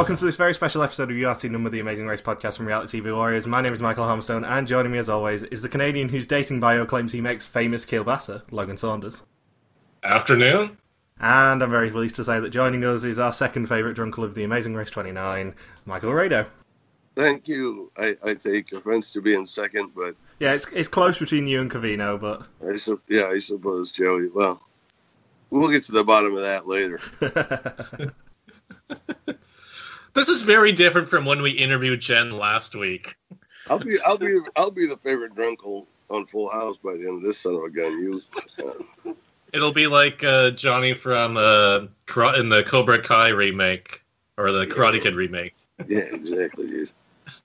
Welcome to this very special episode of URT Number, the Amazing Race podcast from Reality TV Warriors. My name is Michael Harmstone, and joining me as always is the Canadian whose dating bio claims he makes famous kielbasa, Logan Saunders. Afternoon. And I'm very pleased to say that joining us is our second favourite drunkle of the Amazing Race 29, Michael Rado. Thank you. I, I take offense to being second, but Yeah, it's it's close between you and Covino, but I su- yeah, I suppose Joey. Well, we'll get to the bottom of that later. This is very different from when we interviewed Jen last week. I'll be I'll be I'll be the favorite drunkle on Full House by the end of this son of a gun. You, uh, It'll be like uh, Johnny from uh, in the Cobra Kai remake or the Karate Kid remake. yeah, exactly, dude.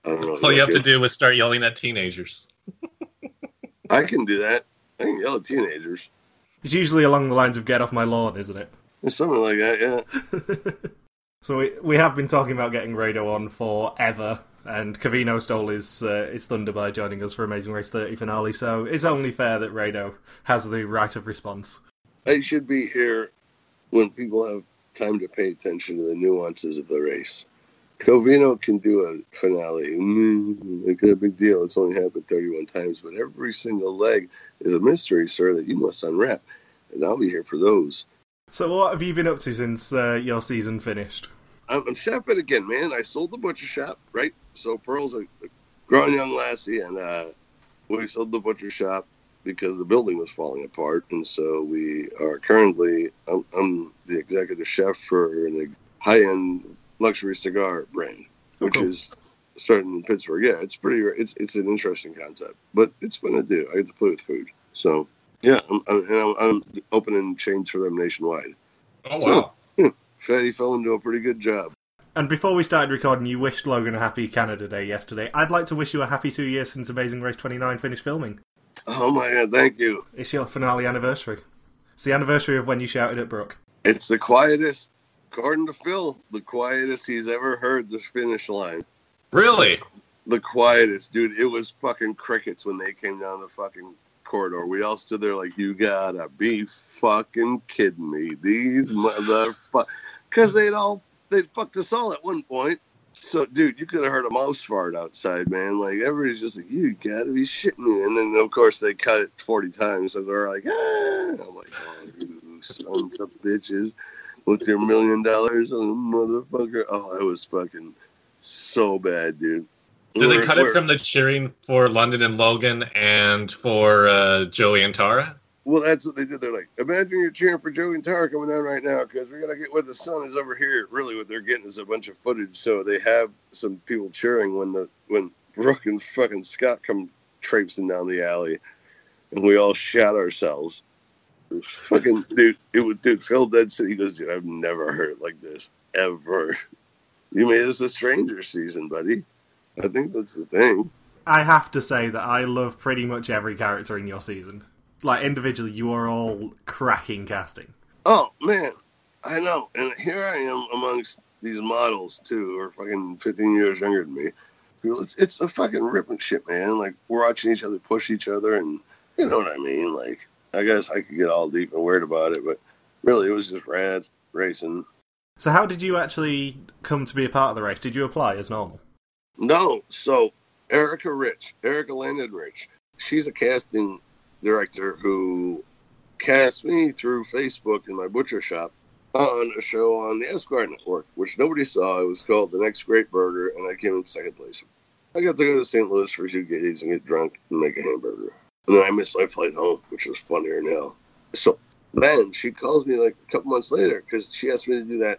I don't know. All you have to do is start yelling at teenagers. I can do that. I can yell at teenagers. it's usually along the lines of "Get off my lawn," isn't it? Or something like that. Yeah. So we we have been talking about getting Rado on forever, and Covino stole his uh, his thunder by joining us for Amazing Race 30 finale. So it's only fair that Rado has the right of response. I should be here when people have time to pay attention to the nuances of the race. Covino can do a finale. Mm, It's a big deal. It's only happened 31 times, but every single leg is a mystery, sir, that you must unwrap. And I'll be here for those. So what have you been up to since uh, your season finished? I'm, I'm shopping again, man. I sold the butcher shop, right? So Pearl's a, a grown young lassie, and uh, we sold the butcher shop because the building was falling apart. And so we are currently, I'm, I'm the executive chef for a high end luxury cigar brand, Oh, which cool. is starting in Pittsburgh. Yeah, it's pretty, it's, it's an interesting concept, but it's fun to do. I get to play with food. So, yeah, I'm, I'm, and I'm, I'm opening chains for them nationwide. Oh wow! Fatty fell into a pretty good job. And before we started recording, you wished Logan a happy Canada Day yesterday. I'd like to wish you a happy two years since Amazing Race 29 finished filming. Oh my god, thank you. It's your finale anniversary. It's the anniversary of when you shouted at Brooke. It's the quietest, according to Phil, the quietest he's ever heard this finish line. Really? The quietest, dude. It was fucking crickets when they came down the fucking corridor. We all stood there like, you gotta be fucking kidding me. These motherfuckers. Because they'd all, they'd fucked us all at one point. So, dude, you could have heard a mouse fart outside, man. Like, everybody's just like, you gotta be shitting me. And then, of course, they cut it 40 times. So they're like, ah. I'm like, oh, you sons of bitches with your million dollars on motherfucker. Oh, it was fucking so bad, dude. Did they We're- cut it from the cheering for London and Logan and for uh, Joey and Tara? Well, that's what they did. They're like, imagine you're cheering for Joey and Tara coming down right now because we're gonna get where the sun is over here. Really, what they're getting is a bunch of footage. So they have some people cheering when the when Brooke and fucking Scott come traipsing down the alley, and we all shout ourselves. Fucking dude, it was dude. Phil Dead said he goes, dude, I've never heard like this ever. You made us a stranger season, buddy. I think that's the thing. I have to say that I love pretty much every character in your season. Like, individually, you are all cracking casting. Oh man, I know. And here I am amongst these models too, who are fucking 15 years younger than me. It's it's a fucking ripping shit, man. Like we're watching each other push each other, and you know what I mean. Like I guess I could get all deep and weird about it, but really it was just rad racing. So, how did you actually come to be a part of the race? Did you apply as normal? No, so Erica Rich, Erica Landon Rich, she's a casting director who cast me through Facebook in my butcher shop on a show on the Esquire Network, which nobody saw. It was called The Next Great Burger, and I came in second place. I got to go to St. Louis for two days and get drunk and make a hamburger. And then I missed my flight home, which was funnier now. So then she calls me like a couple months later because she asked me to do that,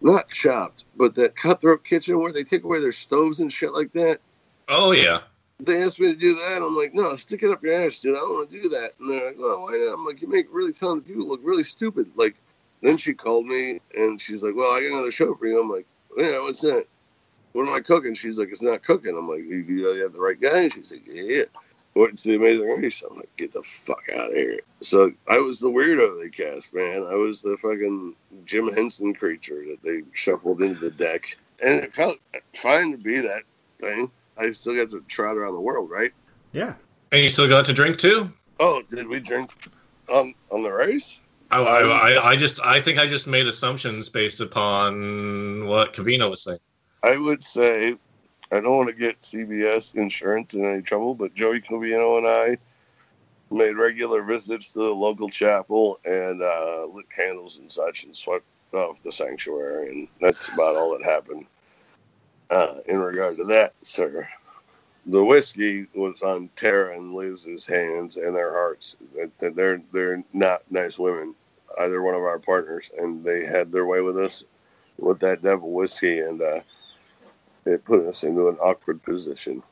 not chopped, but that cutthroat kitchen where they take away their stoves and shit like that Oh yeah. They asked me to do that. I'm like, no, stick it up your ass, dude. I don't want to do that. And they're like, well, why not? I'm like, you make really talented people look really stupid. Like, then she called me and she's like, well, I got another show for you. I'm like, yeah, what's that? What am I cooking? She's like, it's not cooking. I'm like, you, you have the right guy? She's like, yeah. What's the amazing race? I'm like, get the fuck out of here. So I was the weirdo they cast, man. I was the fucking Jim Henson creature that they shuffled into the deck. And it felt fine to be that thing. I still got to trot around the world, right? Yeah. And you still got to drink too? Oh, did we drink on on the race? I, I, I, I just I think I just made assumptions based upon what Cavino was saying. I would say I don't want to get CBS insurance in any trouble, but Joey Covino and I made regular visits to the local chapel and uh, lit candles and such and swept off the sanctuary, and that's about all that happened uh, in regard to that, sir. The whiskey was on Tara and Liz's hands and their hearts. They're they're not nice women, either one of our partners, and they had their way with us with that devil whiskey, and uh, it put us into an awkward position.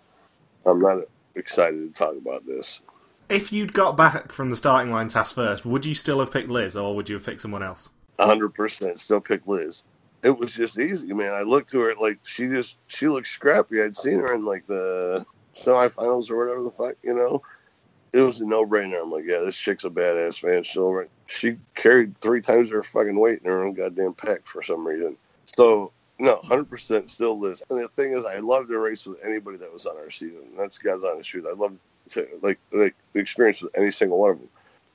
I'm not excited to talk about this. If you'd got back from the starting line task first, would you still have picked Liz, or would you have picked someone else? hundred percent still pick Liz. It was just easy, man. I looked to her like she just she looked scrappy. I'd seen her in like the semifinals or whatever the fuck, you know. It was a no brainer. I'm like, yeah, this chick's a badass man. She'll she carried three times her fucking weight in her own goddamn pack for some reason. So no, hundred percent still Liz. And the thing is, I love to race with anybody that was on our season. That's God's honest truth. I love to like like the experience with any single one of them.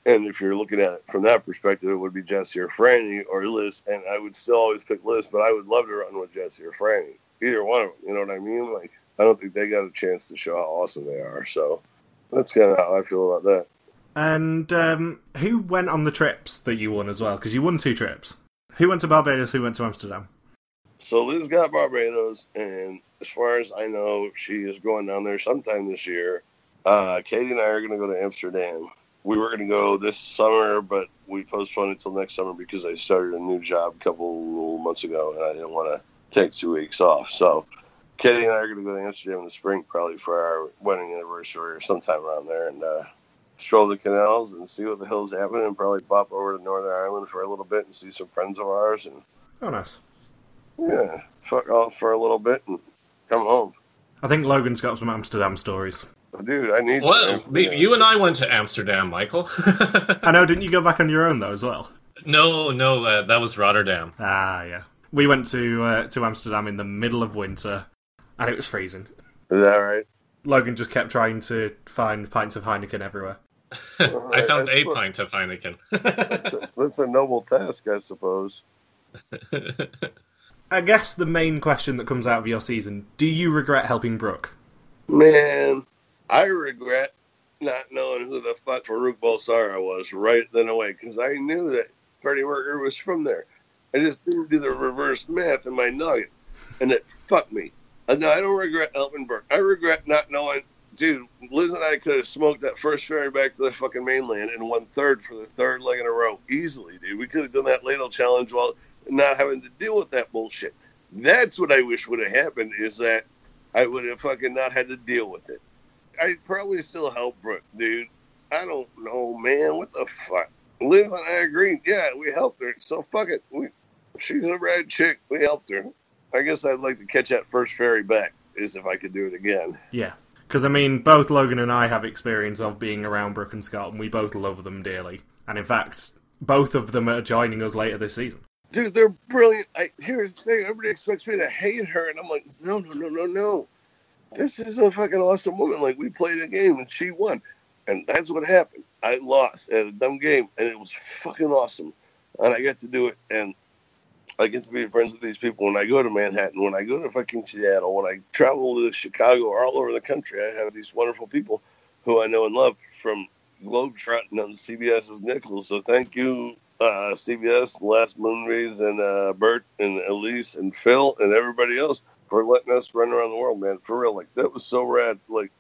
And if you're looking at it from that perspective, it would be Jesse or Franny or Liz. And I would still always pick Liz, but I would love to run with Jesse or Franny. Either one of them. You know what I mean? Like, I don't think they got a chance to show how awesome they are. So that's kind of how I feel about that. And um, who went on the trips that you won as well? Because you won two trips. Who went to Barbados? Who went to Amsterdam? So Liz got Barbados, and as far as I know, she is going down there sometime this year. Uh, Katie and I are going to go to Amsterdam we were going to go this summer, but we postponed it until next summer because I started a new job a couple months ago, and I didn't want to take two weeks off. So, Katie and I are going to go to Amsterdam in the spring, probably for our wedding anniversary or sometime around there, and uh, stroll the canals and see what the hell's happening, and probably pop over to Northern Ireland for a little bit and see some friends of ours. And oh, nice. Yeah, fuck off for a little bit and come home. I think Logan's got some Amsterdam stories. Dude, I need. Well, you and I went to Amsterdam, Michael. I know. Didn't you go back on your own though as well? No, no, uh, that was Rotterdam. Ah, yeah. We went to uh, to Amsterdam in the middle of winter, and it was freezing. Is that right? Logan just kept trying to find pints of Heineken everywhere. I found a pint of Heineken. that's, a, that's a noble task, I suppose. I guess the main question that comes out of your season: Do you regret helping Brooke? Man, I regret not knowing who the fuck Farrokh Bulsara was right then away because I knew that Freddie Mercury was from there. I just didn't do the reverse math in my nugget, and it fucked me. Uh, and I don't regret Elton Burke. I regret not knowing, dude. Liz and I could have smoked that first ferry back to the fucking mainland and won third for the third leg in a row easily, dude. We could have done that ladle challenge while not having to deal with that bullshit. That's what I wish would have happened. Is that I would have fucking not had to deal with it. I probably still help Brooke, dude. I don't know, man. What the fuck? Liz and I agreed. Yeah, we helped her. So fuck it. We, she's a rad chick. We helped her. I guess I'd like to catch that first ferry back, is if I could do it again. Yeah. Because, I mean, both Logan and I have experience of being around Brooke and Scott, and we both love them dearly. And in fact, both of them are joining us later this season. Dude, they're brilliant. I, here's the thing everybody expects me to hate her, and I'm like, no, no, no, no, no this is a fucking awesome woman. Like we played a game and she won, and that's what happened. I lost at a dumb game, and it was fucking awesome. And I got to do it, and I get to be friends with these people when I go to Manhattan, when I go to fucking Seattle, when I travel to Chicago or all over the country. I have these wonderful people who I know and love from Globetrotting on CBS's Nichols. So thank you, uh, CBS, Les Moonves, and uh, Bert and Elise and Phil and everybody else for letting us run around the world, man. For real, like that was so rad. Like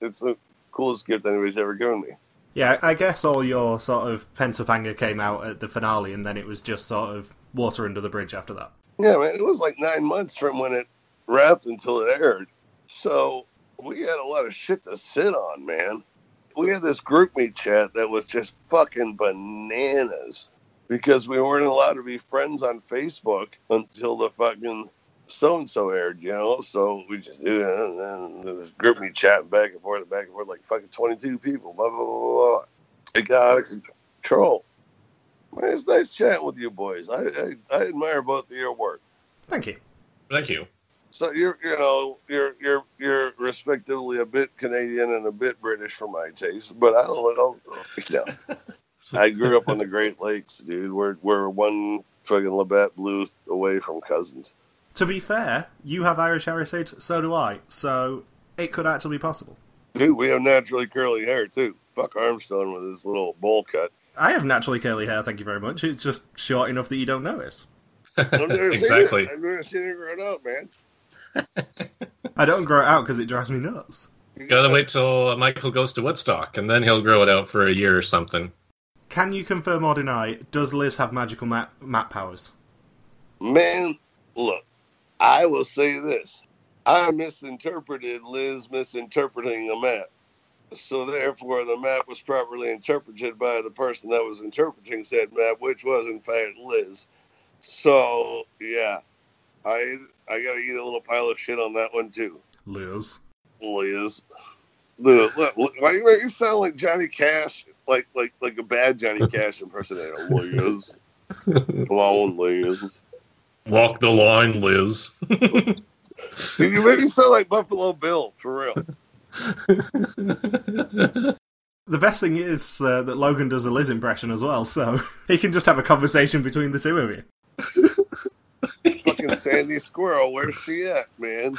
it's the coolest gift anybody's ever given me. Yeah, I guess all your sort of Pentapanga came out at the finale, and then it was just sort of water under the bridge after that. Yeah, man, it was like nine months from when it wrapped until it aired. So we had a lot of shit to sit on, man. We had this GroupMe chat that was just fucking bananas because we weren't allowed to be friends on Facebook until the fucking so and so aired, you know. So we just do it, and then this GroupMe chatting back and forth, back and forth, like fucking twenty two people. Blah blah blah blah. It got out of control. Man, it's nice chatting with you boys. I, I, I admire both of your work. Thank you. Thank you. So you're you know you're you're you're respectively a bit Canadian and a bit British for my taste, but I'll, I'll you know. I grew up on the Great Lakes, dude. We're we're one fucking Labatt Blue away from cousins. To be fair, you have Irish heritage, so do I. So it could actually be possible. Dude, we have naturally curly hair too. Fuck Harmstone with his little bowl cut. I have naturally curly hair, thank you very much. It's just short enough that you don't notice. I've never seen exactly. it. I've never seen it grown out, man. I don't grow it out because it drives me nuts. Gotta wait till Michael goes to Woodstock, and then he'll grow it out for a year or something. Can you confirm or deny, does Liz have magical map, map powers? Man, look, I will say this. I misinterpreted Liz misinterpreting a map. So therefore the map was properly interpreted by the person that was interpreting said map, which was in fact Liz. So yeah. I I gotta eat a little pile of shit on that one too. Liz. Liz. Liz, why do you make you sound like Johnny Cash? Like like like a bad Johnny Cash impersonator. Liz. Come on, Liz. Walk the line, Liz. Dude, you make me sound like Buffalo Bill, for real. The best thing is uh, that Logan does a Liz impression as well, so he can just have a conversation between the two of you. Fucking Sandy Squirrel, where's she at, man?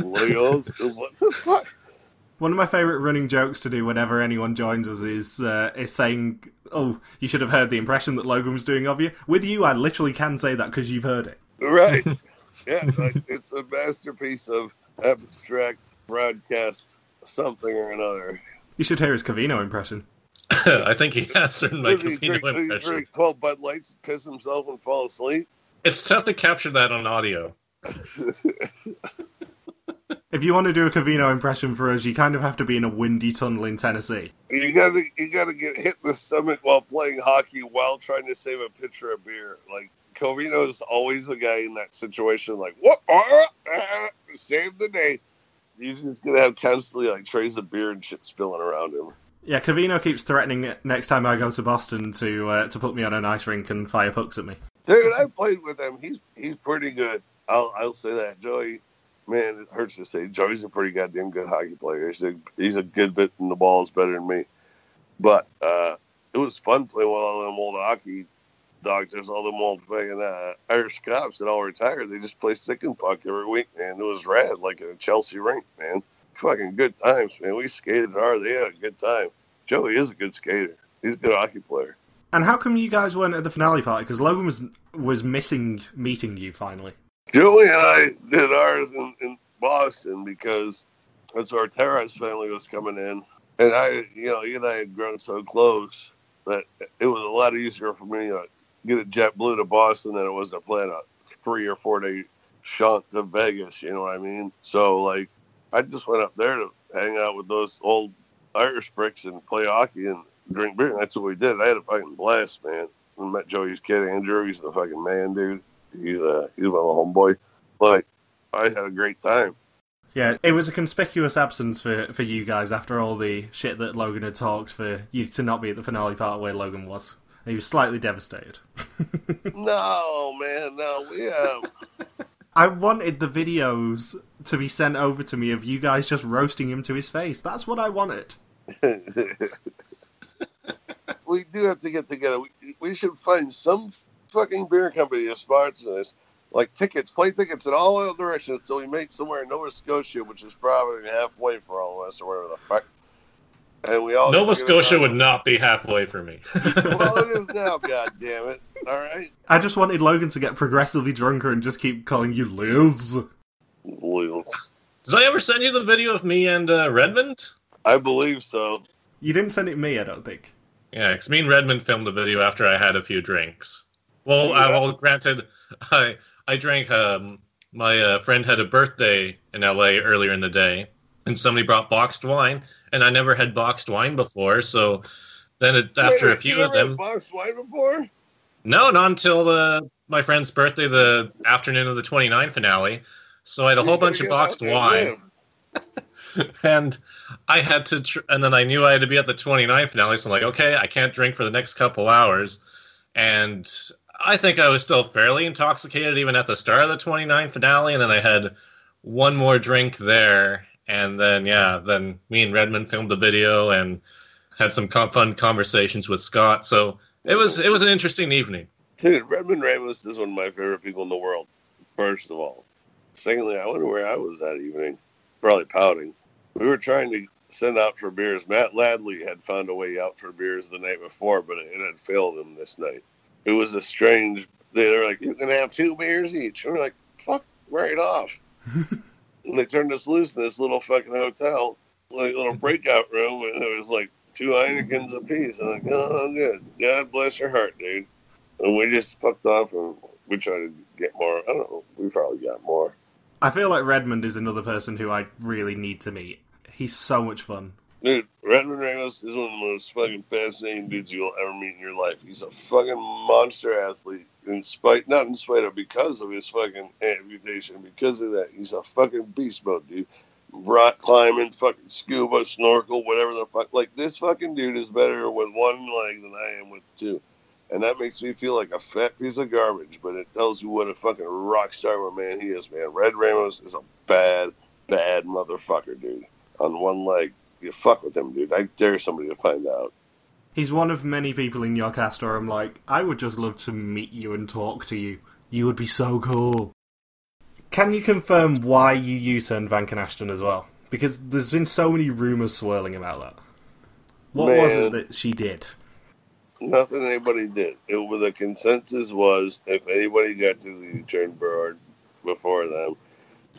Leo's, what the fuck? One of my favourite running jokes to do whenever anyone joins us is uh, is saying, "Oh, you should have heard the impression that Logan was doing of you." With you, I literally can say that because you've heard it. Right. Yeah, like, it's a masterpiece of abstract broadcast something or another. You should hear his Covino impression. I think he answered my Does he casino drink, impression. drink 12 Bud Lights, piss himself, and fall asleep? It's tough to capture that on audio. If you want to do a Covino impression for us, you kind of have to be in a windy tunnel in Tennessee. You gotta you gotta get hit in the stomach while playing hockey while trying to save a pitcher of beer. Like Covino is always the guy in that situation. Like what? Ah, ah, save the day. He's just gonna have constantly like trays of beer and shit spilling around him. Yeah, Covino keeps threatening next time I go to Boston to uh, to put me on an ice rink and fire pucks at me. Dude, I played with him. He's he's pretty good. I'll I'll say that. Joey, man, it hurts to say Joey's a pretty goddamn good hockey player. He's a he's a good bit in the balls better than me. But uh, it was fun playing with all them old hockey doctors, all them old fucking uh, Irish cops that all retired. They just play stick and puck every week, man. It was rad, like a Chelsea rink, man. Fucking good times, man. We skated hard. They had a good time. Joey is a good skater. He's a good hockey player. And how come you guys weren't at the finale party? Because Logan was was missing meeting you finally. Joey and I did ours in, in Boston because that's where Tara's family was coming in. And I, you know, he and I had grown so close that it was a lot easier for me to get a JetBlue to Boston than it was to plan a three or four day shunt to Vegas. You know what I mean? So, like, I just went up there to hang out with those old Irish bricks and play hockey and drink beer. And that's what we did. I had a fucking blast, man. Met Joey's kid, Andrew. He's the fucking man, dude. He's uh, he's my little homeboy. Like, I had a great time. Yeah, it was a conspicuous absence for, for you guys after all the shit that Logan had talked for you to not be at the finale part where Logan was. He was slightly devastated. No, man, no. We have I wanted the videos to be sent over to me of you guys just roasting him to his face. That's what I wanted. we do have to get together. We, we should find some fucking beer company to sponsor this. Like tickets, play tickets in all other directions until we make somewhere in Nova Scotia, which is probably halfway for all of us or whatever the fuck. And we all Nova Scotia would not be halfway for me. well, it is now. God damn it! All right, I just wanted Logan to get progressively drunker and just keep calling you Liz. Lou. Did I ever send you the video of me and uh, Redmond? I believe so. You didn't send it me, I don't think. Yeah, 'cause me and Redmond filmed the video after I had a few drinks. Well, uh, well, granted, I I drank. Um, my uh, friend had a birthday in LA earlier in the day, and somebody brought boxed wine, and I never had boxed wine before. So then, it, after Wait, a few you of never had them, boxed wine before. no, not until the my friend's birthday, the afternoon of the 29 finale. So I had a whole bunch of boxed get out there, wine and I had to, tr- and then I knew I had to be at the 29 finale, so I'm like, okay, I can't drink for the next couple hours, and I think I was still fairly intoxicated even at the start of the 29 finale, and then I had one more drink there, and then yeah, then me and Redmond filmed the video, and had some fun conversations with Scott. So it was it was an interesting evening. Dude, Redmond Ramos is one of my favorite people in the world. First of all, secondly, I wonder where I was that evening. Probably pouting. We were trying to send out for beers. Matt Ladley had found a way out for beers the night before, but it had failed him this night. It was a strange. They were like, "You can have two beers each." And we're like, "Fuck, right off." and they turned us loose in this little fucking hotel, like little breakout room, and there was like two Heinekens apiece. I'm like, "Oh, good. God bless your heart, dude." And we just fucked off, and we tried to get more. I don't know. We probably got more. I feel like Redmond is another person who I really need to meet. He's so much fun. Dude, Redmond Ramos is one of the most fucking fascinating dudes you'll ever meet in your life. He's a fucking monster athlete. In spite, not in spite of, because of his fucking amputation. Because of that, he's a fucking beast mode, dude. Rock climbing, fucking scuba, snorkel, whatever the fuck. Like this fucking dude is better with one leg than I am with two, and that makes me feel like a fat piece of garbage. But it tells you what a fucking rock star of a man he is, man. Red Ramos is a bad, bad motherfucker, dude. On one leg, you fuck with him, dude. I dare somebody to find out. He's one of many people in your cast where I'm like, I would just love to meet you and talk to you. You would be so cool. Can you confirm why you U-turned Vanck and Ashton as well? Because there's been so many rumours swirling about that. What was it that she did? Nothing anybody did. It was the consensus was if anybody got to the U-turn board before them,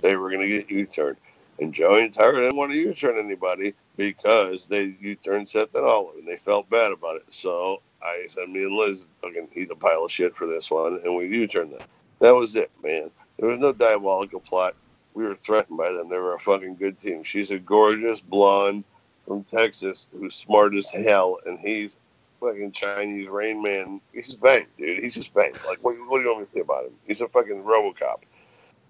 they were going to get U-turned. And Joey and Tara didn't want to U-turn anybody because they U-turned Seth and Olive, and they felt bad about it. So I said, me and Liz fucking eat a pile of shit for this one, and we U-turned them. That was it, man. There was no diabolical plot. We were threatened by them. They were a fucking good team. She's a gorgeous blonde from Texas who's smart as hell, and he's fucking Chinese Rain Man. He's bang, dude. He's just bang. Like, what, what do you want me to say about him? He's a fucking RoboCop.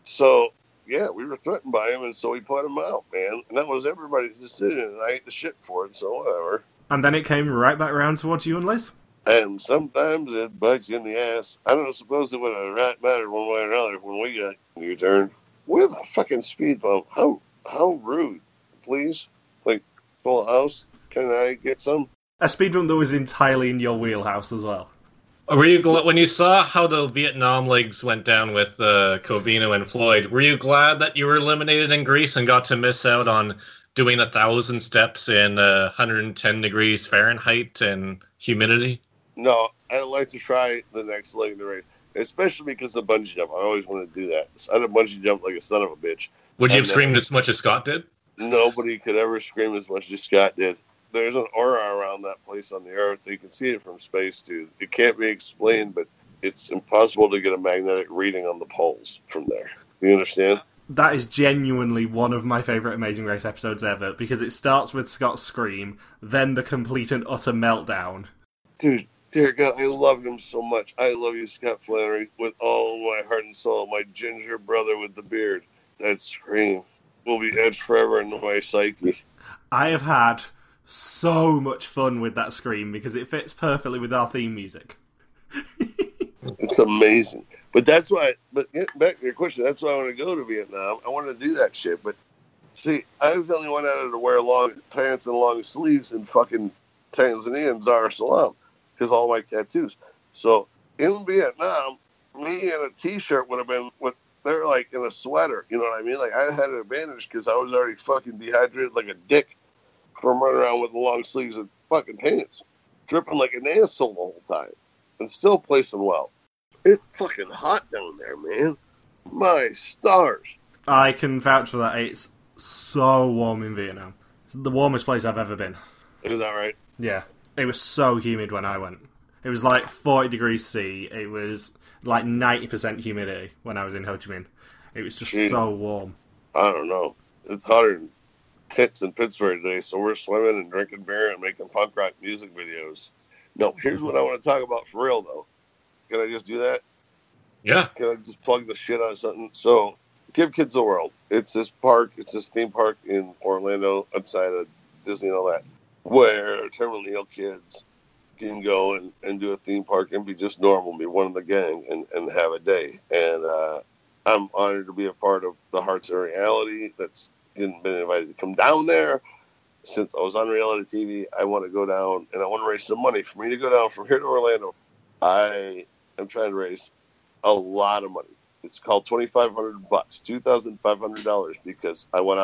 So, yeah, we were threatened by him, and so we put him out, man. And that was everybody's decision, and I ate the shit for it, so whatever. And then it came right back around towards you and Liz. And sometimes it bites you in the ass. I don't suppose it would have right mattered one way or another when we got U turned. With a fucking speed bump. How how rude. Please? Like, full house? Can I get some? A speed bump that was entirely in your wheelhouse as well. Were you gl- when you saw how the Vietnam leagues went down with uh, Covino and Floyd? Were you glad that you were eliminated in Greece and got to miss out on doing a thousand steps in uh, 110 degrees Fahrenheit and humidity? No, I'd like to try the next leg of the race. Especially because of the bungee jump. I always want to do that. I'd have bungee jump like a son of a bitch. Would you I have screamed know. as much as Scott did? Nobody could ever scream as much as Scott did. There's an aura around that place on the earth. You can see it from space, dude. It can't be explained, but it's impossible to get a magnetic reading on the poles from there. You understand? That is genuinely one of my favourite Amazing Race episodes ever because it starts with Scott's scream, then the complete and utter meltdown. Dude, dear God, I love him so much. I love you, Scott Flanary, with all my heart and soul. My ginger brother with the beard. That scream will be etched forever in my psyche. I have had so much fun with that scream because it fits perfectly with our theme music. It's amazing. But that's why, but back to your question, that's why I want to go to Vietnam. I want to do that shit. But see, I was the only one out of to wear long pants and long sleeves in fucking Tanzania and Dar es because all my tattoos. So in Vietnam, me in a t-shirt would have been with, they're like in a sweater. You know what I mean? Like I had an advantage because I was already fucking dehydrated like a dick from running around with the long sleeves and fucking pants, dripping like an asshole the whole time and still placing well. It's fucking hot down there, man. My stars. I can vouch for that. It's so warm in Vietnam. It's the warmest place I've ever been. Is that right? Yeah. It was so humid when I went. It was like 40 degrees C. It was like 90% humidity when I was in Ho Chi Minh. It was just so warm. I don't know. It's hotter than tits in Pittsburgh today, so we're swimming and drinking beer and making punk rock music videos. No, here's what I want to talk about for real, though. Can I just do that? Yeah. Can I just plug the shit on something? So, Give Kids a World. It's this park, it's this theme park in Orlando outside of Disney and all that, where terminally ill kids can go and, and do a theme park and be just normal, be one of the gang and, and have a day. And uh, I'm honored to be a part of the Hearts of Reality that's been been invited to come down there. since I was on reality TV, I want to go down and I want to raise some money for me to go down from here to Orlando. I am trying to raise a lot of money. It's called twenty five hundred bucks, two thousand five hundred dollars, because I want to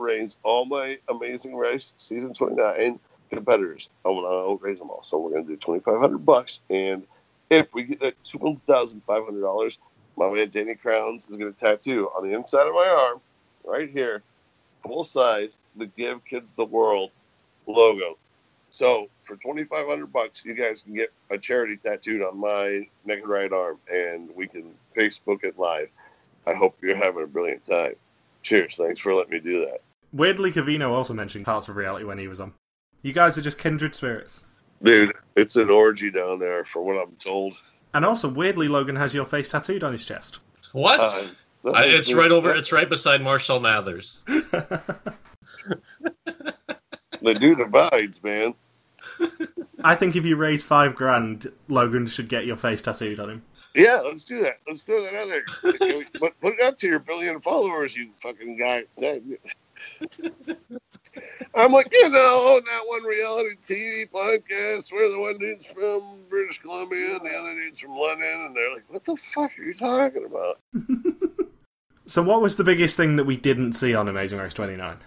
outraise all my Amazing Race season twenty nine competitors. I want to outraise them all. So we're going to do twenty five hundred bucks, and if we get that two thousand five hundred dollars, my man Danny Crowns is going to tattoo on the inside of my arm, right here, full size, the Give Kids the World logo. So for twenty five hundred bucks, you guys can get a charity tattooed on my naked right arm, and we can Facebook it live. I hope you're having a brilliant time. Cheers! Thanks for letting me do that. Weirdly, Covino also mentioned parts of reality when he was on. You guys are just kindred spirits. Dude, it's an orgy down there, for what I'm told. And also, weirdly, Logan has your face tattooed on his chest. What? Uh, I, it's right over. It's right beside Marshall Mathers. The dude abides, man. I think if you raise five grand, Logan should get your face tattooed on him. Yeah, let's do that. Let's do that other. but put it out to your billion followers, you fucking guy. I'm like, you know, on that one reality TV podcast where the one dude's from British Columbia and the other dude's from London, and they're like, what the fuck are you talking about? So, what was the biggest thing that we didn't see on Amazing Race 29?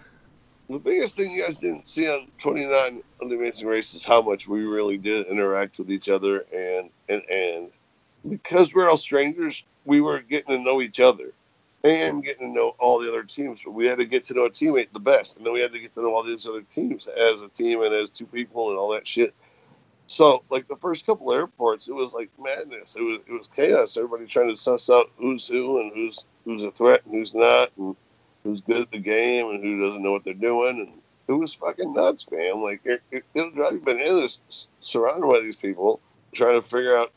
The biggest thing you guys didn't see on 29 on the Amazing Race is how much we really did interact with each other, and and and because we're all strangers, we were getting to know each other and getting to know all the other teams. But we had to get to know a teammate the best, and then we had to get to know all these other teams as a team and as two people and all that shit. So, like the first couple airports, it was like madness. It was it was chaos. Everybody trying to suss out who's who and who's who's a threat and who's not, and who's good at the game and who doesn't know what they're doing. And it was fucking nuts, man. Like it, it, it'll drive you bananas surrounded by these people trying to figure out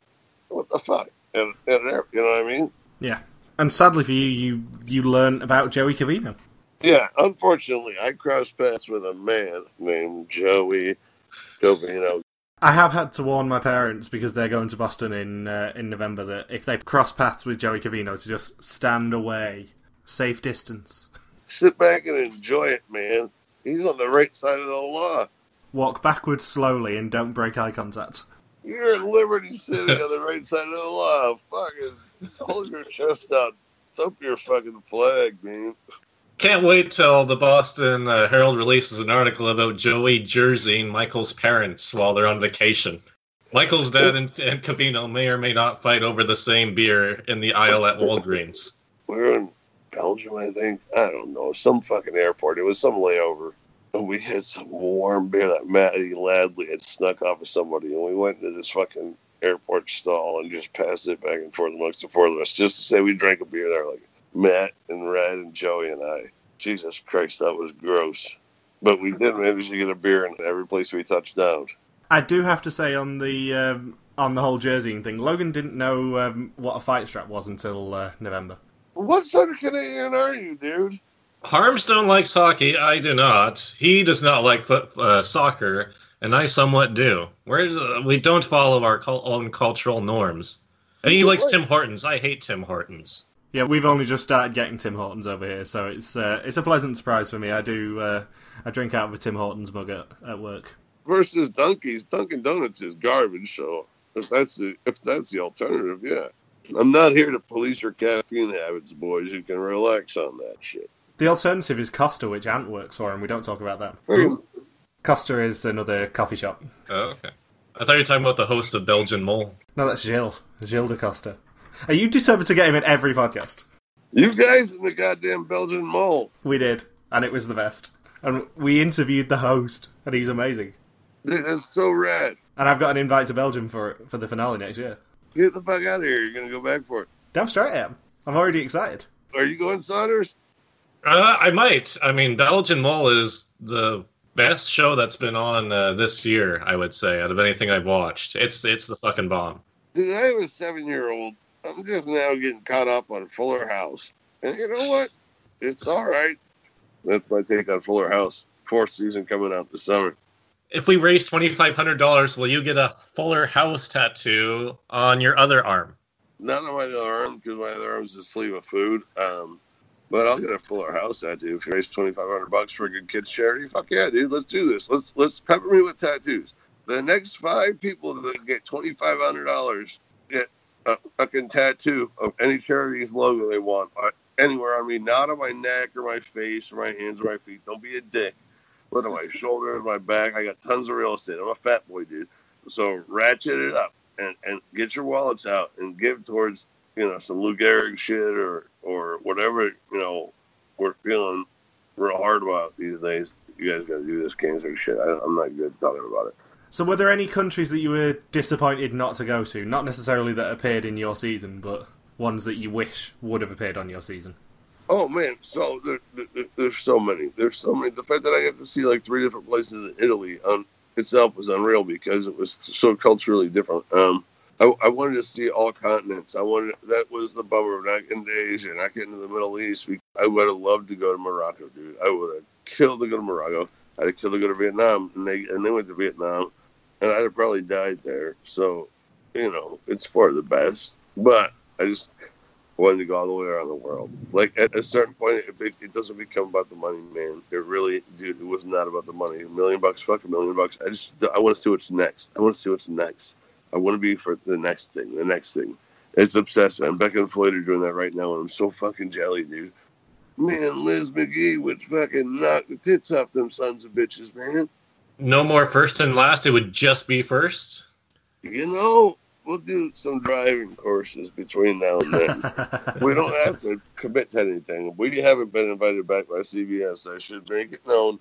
what the fuck. And, and you know what I mean? Yeah. And sadly for you, you you learn about Joey Covino. Yeah, unfortunately, I crossed paths with a man named Joey Covino. I have had to warn my parents because they're going to Boston in uh, in November that if they cross paths with Joey Covino, to just stand away, safe distance, Sit back and enjoy it, man. He's on the right side of the law. walk backwards slowly, and don't break eye contact. You're in Liberty City on the right side of the law. Fucking hold your chest out. Thump your fucking flag, man. Can't wait till the Boston uh, Herald releases an article about Joey jerseying Michael's parents while they're on vacation. Michael's dad and, and Covino may or may not fight over the same beer in the aisle at Walgreens. We're in Belgium, I think. I don't know, some fucking airport. It was some layover. And we had some warm beer that Matty Ladley had snuck off of somebody. And we went into this fucking airport stall and just passed it back and forth amongst the four of us just to say we drank a beer there. Like Matt and Red and Joey and I. Jesus Christ, that was gross. But we did manage to get a beer in every place we touched down. I do have to say on the um, on the whole jerseying thing, Logan didn't know um, what a fight strap was until uh, November. What sort of Canadian are you, dude? Harmstone likes hockey. I do not. He does not like foot, uh, soccer, and I somewhat do. We're, uh, we don't follow our cul- own cultural norms. And he likes Tim Hortons. I hate Tim Hortons. Yeah, we've only just started getting Tim Hortons over here, so it's uh, it's a pleasant surprise for me. I do uh, I drink out of a Tim Hortons mug at, at work. Versus Dunkies, Dunkin' Donuts is garbage. So if that's the if that's the alternative, yeah. I'm not here to police your caffeine habits, boys. You can relax on that shit. The alternative is Costa, which Ant works for, and we don't talk about that. Fucking- Costa is another coffee shop. Oh, okay. I thought you were talking about the host of Belgian Mole. No, that's Gilles. Gilles De Coster. Are you determined to get him in every podcast? You guys in the goddamn Belgian mole. We did, and it was the best. And we interviewed the host, and he's amazing. Dude, that's so rad. And I've got an invite to Belgium for for the finale next year. Get the fuck out of here. You're gonna go back for it. Damn straight I am. I'm already excited. Are you going, Saunders? Uh, I might. I mean, Belgian Mole is the best show that's been on uh, this year. I would say out of anything I've watched, it's it's the fucking bomb. Dude, I have a seven year old. I'm just now getting caught up on Fuller House. And you know what? It's all right. That's my take on Fuller House. Fourth season coming out this summer. If we raise twenty five hundred dollars, will you get a Fuller House tattoo on your other arm? Not on my other arm because my other arm's a sleeve of food. Um, But I'll get a Fuller House tattoo if you raise twenty five hundred bucks for a good kids charity. Fuck yeah, dude. Let's do this. Let's let's pepper me with tattoos. The next five people that get twenty five hundred dollars get a fucking tattoo of any charity's logo they want uh, anywhere on me, not on my neck or my face or my hands or my feet. Don't be a dick. What on my shoulder and my back? I got tons of real estate. I'm a fat boy, dude. So ratchet it up and, and get your wallets out and give towards you know some Lou Gehrig shit or or whatever you know we're feeling real hard about these days. You guys got to do this cancer shit. I, I'm not good talking about it. So, were there any countries that you were disappointed not to go to? Not necessarily that appeared in your season, but ones that you wish would have appeared on your season. Oh man, so there, there, there's so many. There's so many. The fact that I got to see like three different places in Italy on itself was unreal because it was so culturally different. Um, I, I wanted to see all continents. I wanted that was the bummer of not getting to Asia, not getting to the Middle East. We, I would have loved to go to Morocco, dude. I would have killed to go to Morocco. I'd have killed to go to Vietnam, and they and they went to Vietnam, and I'd have probably died there. So, you know, it's for the best. But I just wanted to go all the way around the world. Like at a certain point, it, it doesn't become about the money, man. It really, dude, it was not about the money. A million bucks, fuck a million bucks. I just, I want to see what's next. I want to see what's next. I want to be for the next thing, the next thing. It's obsessive. And Becca and Floyd are doing that right now, and I'm so fucking jelly, dude. Man, Liz McGee would fucking knock the tits off them sons of bitches, man. No more first and last. It would just be first. You know, we'll do some driving courses between now and then. we don't have to commit to anything. We haven't been invited back by CBS. I should make it known.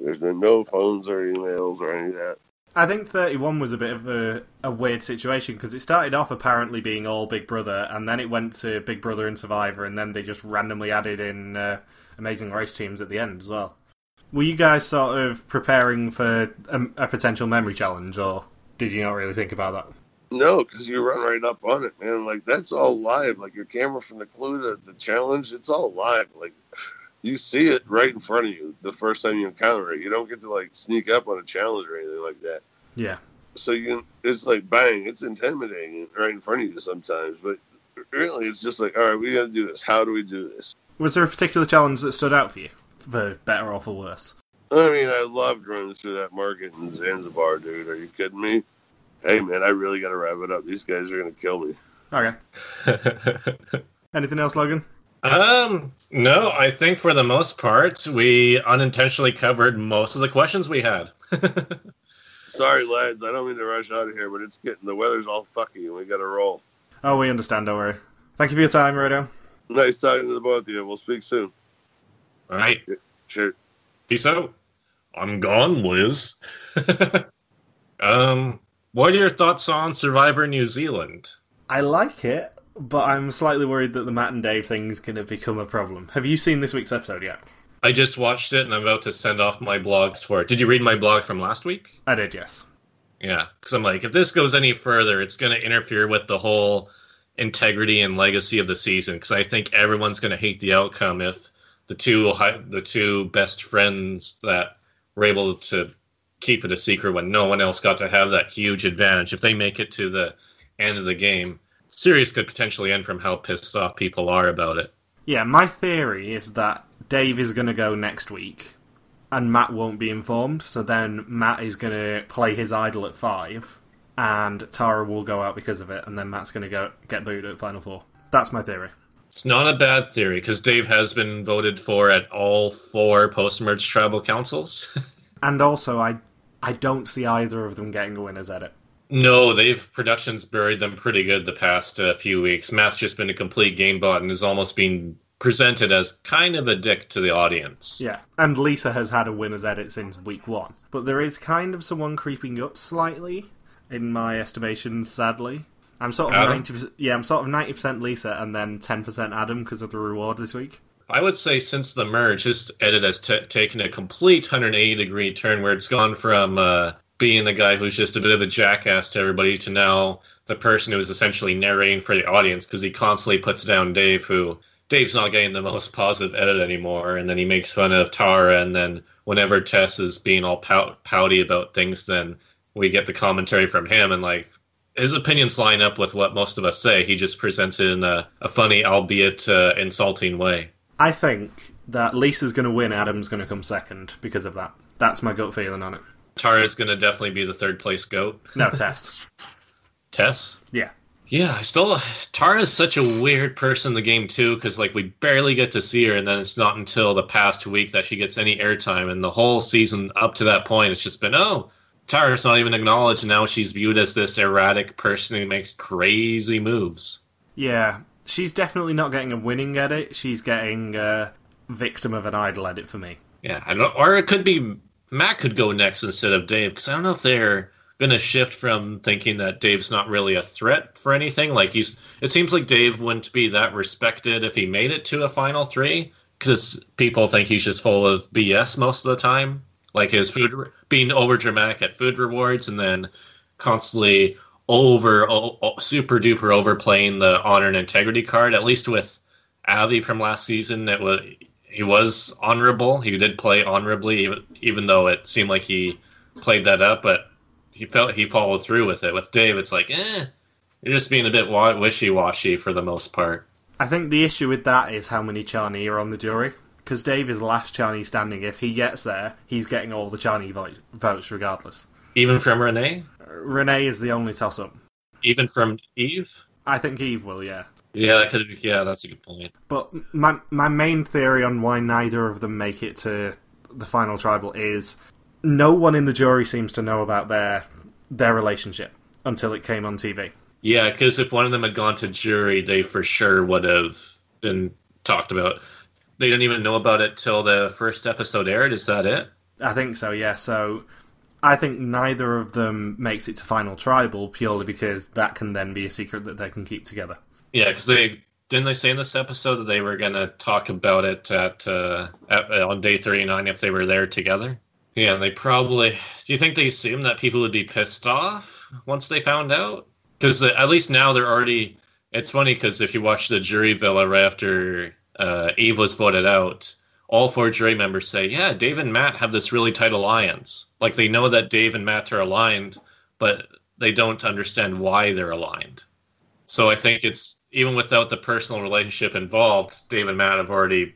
There's been no phones or emails or any of that. I think 31 was a bit of a, a weird situation because it started off apparently being all Big Brother, and then it went to Big Brother and Survivor, and then they just randomly added in uh, Amazing Race teams at the end as well. Were you guys sort of preparing for a, a potential memory challenge, or did you not really think about that? No, because you run right up on it, man. Like that's all live. Like your camera from the clue to the challenge, it's all live. Like you see it right in front of you the first time you encounter it. You don't get to like sneak up on a challenge or anything like that. Yeah. So you, it's like bang, it's intimidating right in front of you sometimes. But really, it's just like, all right, we got to do this. How do we do this? Was there a particular challenge that stood out for you, for better or for worse? I mean, I loved running through that market in Zanzibar, dude. Are you kidding me? Hey, man, I really got to wrap it up. These guys are going to kill me. Okay. Anything else, Logan? Um, no, I think for the most part, we unintentionally covered most of the questions we had. Sorry, lads. I don't mean to rush out of here, but it's getting the weather's all fucky and we got to roll. Oh, we understand. Don't worry. Thank you for your time, Rado. Nice talking to the both of you. We'll speak soon. All right. Sure. Peace out. I'm gone, Liz. um, what are your thoughts on Survivor New Zealand? I like it, but I'm slightly worried that the Matt and Dave thing is going to become a problem. Have you seen this week's episode yet? I just watched it and I'm about to send off my blogs for it. Did you read my blog from last week? I did, yes. Yeah, because I'm like, if this goes any further, it's going to interfere with the whole integrity and legacy of the season. Because I think everyone's going to hate the outcome if the two the two best friends that were able to keep it a secret when no one else got to have that huge advantage. If they make it to the end of the game, series could potentially end from how pissed off people are about it. Yeah, my theory is that Dave is going to go next week, and Matt won't be informed. So then Matt is going to play his idol at five, and Tara will go out because of it, and then Matt's going to go get booed at Final Four. That's my theory. It's not a bad theory because Dave has been voted for at all four post-merge tribal councils. and also, I I don't see either of them getting a winner's edit. No, they've productions buried them pretty good the past uh, few weeks. Matt's just been a complete game bot and has almost been presented as kind of a dick to the audience. Yeah, and Lisa has had a winner's edit since week one, but there is kind of someone creeping up slightly, in my estimation. Sadly, I'm sort of ninety. Yeah, I'm sort of ninety percent Lisa, and then ten percent Adam because of the reward this week. I would say since the merge, his edit has t- taken a complete 180 degree turn where it's gone from uh, being the guy who's just a bit of a jackass to everybody to now the person who's essentially narrating for the audience because he constantly puts down Dave, who Dave's not getting the most positive edit anymore, and then he makes fun of Tara, and then whenever Tess is being all pout- pouty about things, then we get the commentary from him, and like his opinions line up with what most of us say. He just presents it in a, a funny, albeit uh, insulting way. I think that Lisa's going to win, Adam's going to come second because of that. That's my gut feeling on it. Tara's going to definitely be the third place goat. No, Tess. Tess? Yeah. Yeah, I still Tara's such a weird person in the game too, because like we barely get to see her, and then it's not until the past week that she gets any airtime, and the whole season up to that point, it's just been oh, Tara's not even acknowledged, now she's viewed as this erratic person who makes crazy moves. Yeah, she's definitely not getting a winning edit. She's getting a victim of an idol edit for me. Yeah, I don't, or it could be Matt could go next instead of Dave, because I don't know if they're going to shift from thinking that Dave's not really a threat for anything. Like he's, it seems like Dave wouldn't be that respected if he made it to a final three because people think he's just full of BS most of the time. Like his food being over dramatic at food rewards and then constantly over oh, oh, super duper overplaying the honor and integrity card. At least with Avi from last season, it was he was honorable. He did play honorably, even, even though it seemed like he played that up. But he felt he followed through with it. With Dave, it's like, eh, you're just being a bit wishy washy for the most part. I think the issue with that is how many Chani are on the jury. Because Dave is last Chinese standing. If he gets there, he's getting all the Chani votes regardless. Even from Renee? Renee is the only toss up. Even from Eve? I think Eve will, yeah. Yeah, that could, yeah, that's a good point. But my my main theory on why neither of them make it to the final tribal is no one in the jury seems to know about their their relationship until it came on TV. Yeah, because if one of them had gone to jury, they for sure would have been talked about. They didn't even know about it till the first episode aired. Is that it? I think so. Yeah. So I think neither of them makes it to final tribal purely because that can then be a secret that they can keep together. Yeah, because they didn't they say in this episode that they were going to talk about it at, uh, at on day thirty nine if they were there together. Yeah, and they probably. Do you think they assumed that people would be pissed off once they found out? Because at least now they're already. It's funny because if you watch the jury villa right after uh, Eve was voted out, all four jury members say, "Yeah, Dave and Matt have this really tight alliance. Like they know that Dave and Matt are aligned, but they don't understand why they're aligned." So I think it's even without the personal relationship involved, Dave and Matt have already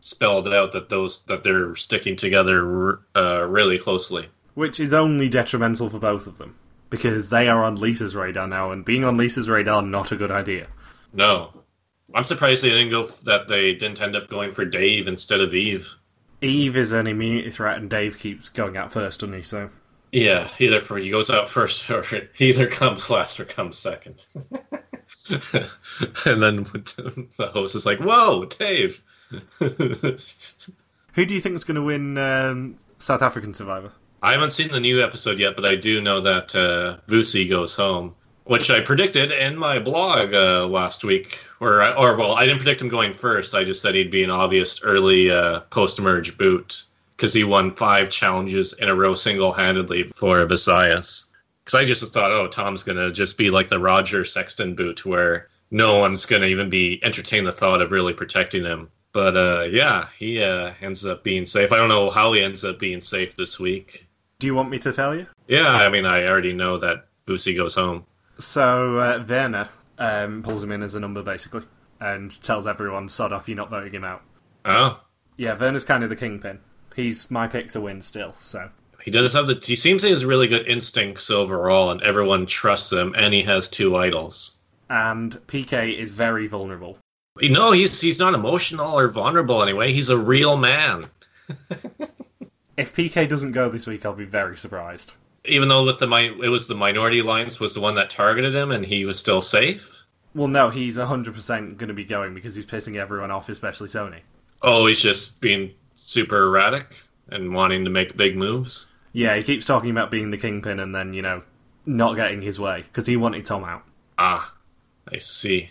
spelled out that those that they're sticking together uh, really closely. Which is only detrimental for both of them because they are on Lisa's radar now, and being on Lisa's radar not a good idea. No, I'm surprised they didn't go that they didn't end up going for Dave instead of Eve. Eve is an immunity threat, and Dave keeps going out first, doesn't he? So yeah, either for he goes out first, or he either comes last or comes second. and then the host is like, "Whoa, Dave." Who do you think is going to win um, South African Survivor? I haven't seen the new episode yet, but I do know that uh, Vusi goes home, which I predicted in my blog uh, last week. Or, or well, I didn't predict him going first. I just said he'd be an obvious early uh, post-merge boot because he won five challenges in a row single-handedly for Visayas. Because I just thought, oh, Tom's gonna just be like the Roger Sexton boot, where no one's gonna even be entertain the thought of really protecting him. But uh, yeah, he uh, ends up being safe. I don't know how he ends up being safe this week. Do you want me to tell you? Yeah, I mean, I already know that Vusi goes home. So uh, Werner um, pulls him in as a number basically, and tells everyone, "Sod off, you're not voting him out." Oh, yeah, Werner's kind of the kingpin. He's my pick to win still. So he does have the. He seems to have really good instincts overall, and everyone trusts him. And he has two idols. And PK is very vulnerable. No, he's he's not emotional or vulnerable anyway. He's a real man. if PK doesn't go this week, I'll be very surprised. Even though with the it was the minority alliance was the one that targeted him, and he was still safe. Well, no, he's hundred percent going to be going because he's pissing everyone off, especially Sony. Oh, he's just being super erratic and wanting to make big moves. Yeah, he keeps talking about being the kingpin and then you know not getting his way because he wanted Tom out. Ah, I see.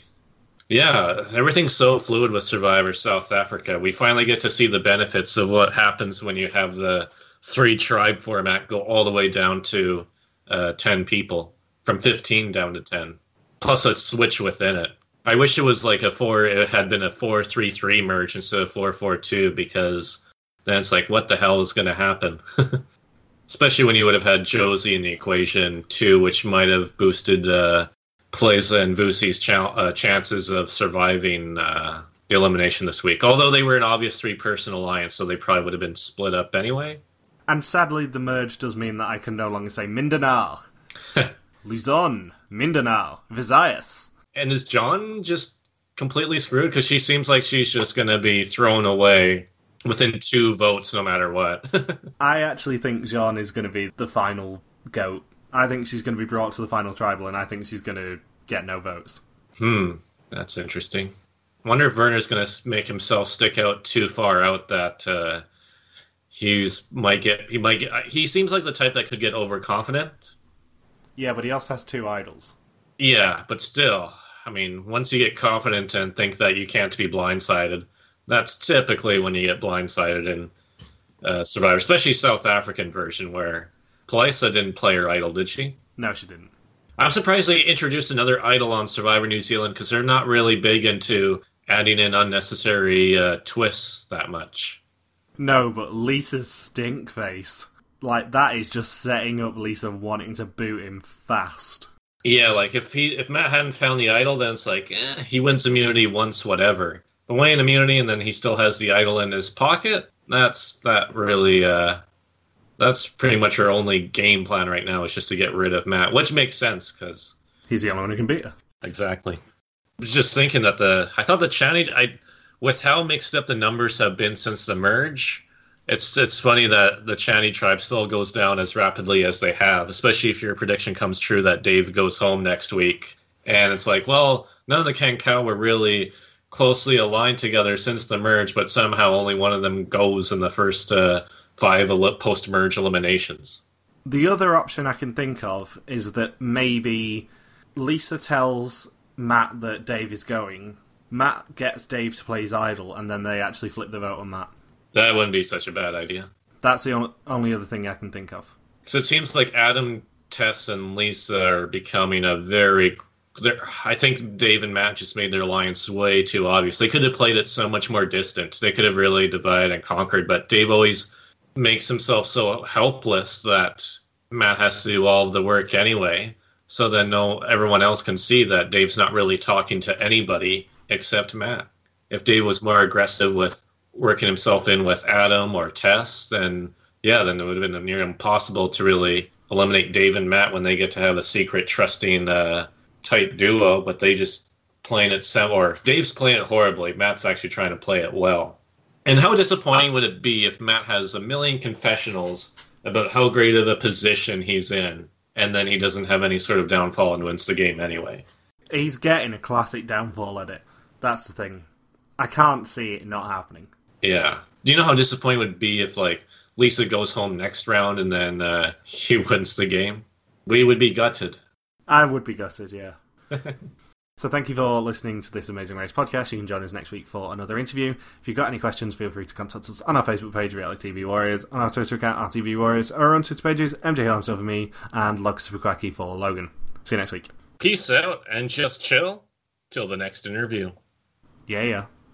Yeah, everything's so fluid with Survivor South Africa. We finally get to see the benefits of what happens when you have the three tribe format go all the way down to uh, 10 people, from 15 down to 10, plus a switch within it. I wish it was like a four, it had been a 4 3 3 merge instead of 4 4 2, because then it's like, what the hell is going to happen? Especially when you would have had Josie in the equation too, which might have boosted uh, Plaza and Vusi's ch- uh, chances of surviving uh, the elimination this week. Although they were an obvious three person alliance, so they probably would have been split up anyway. And sadly, the merge does mean that I can no longer say Mindanao, Luzon, Mindanao, Visayas. And is John just completely screwed? Because she seems like she's just going to be thrown away within two votes no matter what. I actually think Jean is going to be the final goat. I think she's going to be brought to the final tribal, and I think she's going to get no votes. Hmm, that's interesting. I wonder if Werner's going to make himself stick out too far out that uh, Hughes might get. He might get. He seems like the type that could get overconfident. Yeah, but he also has two idols. Yeah, but still, I mean, once you get confident and think that you can't be blindsided, that's typically when you get blindsided in uh, Survivor, especially South African version where Palisa didn't play her idol, did she? No, she didn't. I'm surprised they introduced another idol on Survivor New Zealand because they're not really big into adding in unnecessary uh, twists that much. No, but Lisa's stink face, like that is just setting up Lisa wanting to boot him fast. Yeah, like if he if Matt hadn't found the idol, then it's like eh, he wins immunity once, whatever. But winning immunity and then he still has the idol in his pocket. That's that really. uh That's pretty much her only game plan right now is just to get rid of Matt, which makes sense because He's the only one who can beat her. Exactly. I was just thinking that the I thought the challenge I with how mixed up the numbers have been since the merge, it's it's funny that the Chani tribe still goes down as rapidly as they have, especially if your prediction comes true that Dave goes home next week. And it's like, well, none of the Kankau were really closely aligned together since the merge, but somehow only one of them goes in the first uh, five post merge eliminations. The other option I can think of is that maybe Lisa tells Matt that Dave is going. Matt gets Dave to play his idol, and then they actually flip the vote on Matt. That wouldn't be such a bad idea. That's the only other thing I can think of. So it seems like Adam, Tess, and Lisa are becoming a very. I think Dave and Matt just made their alliance way too obvious. They could have played it so much more distant. They could have really divided and conquered, but Dave always makes himself so helpless that Matt has to do all of the work anyway. So then no everyone else can see that Dave's not really talking to anybody except Matt. If Dave was more aggressive with working himself in with Adam or Tess, then yeah, then it would have been near impossible to really eliminate Dave and Matt when they get to have a secret trusting uh, type duo. But they just playing it sem or Dave's playing it horribly. Matt's actually trying to play it well. And how disappointing would it be if Matt has a million confessionals about how great of a position he's in, and then he doesn't have any sort of downfall and wins the game anyway? He's getting a classic downfall at it. That's the thing. I can't see it not happening. Yeah. Do you know how disappointing it would be if like Lisa goes home next round and then uh, he wins the game? We would be gutted. I would be gutted, yeah. so thank you for listening to this Amazing Race podcast. You can join us next week for another interview. If you've got any questions, feel free to contact us on our Facebook page, Reality TV Warriors, on our Twitter account, RTV Warriors, or on Twitter pages, MJ Helmsdale for me, and Log Superquacky for Logan. See you next week. Peace out and just chill till the next interview. Yeah, yeah.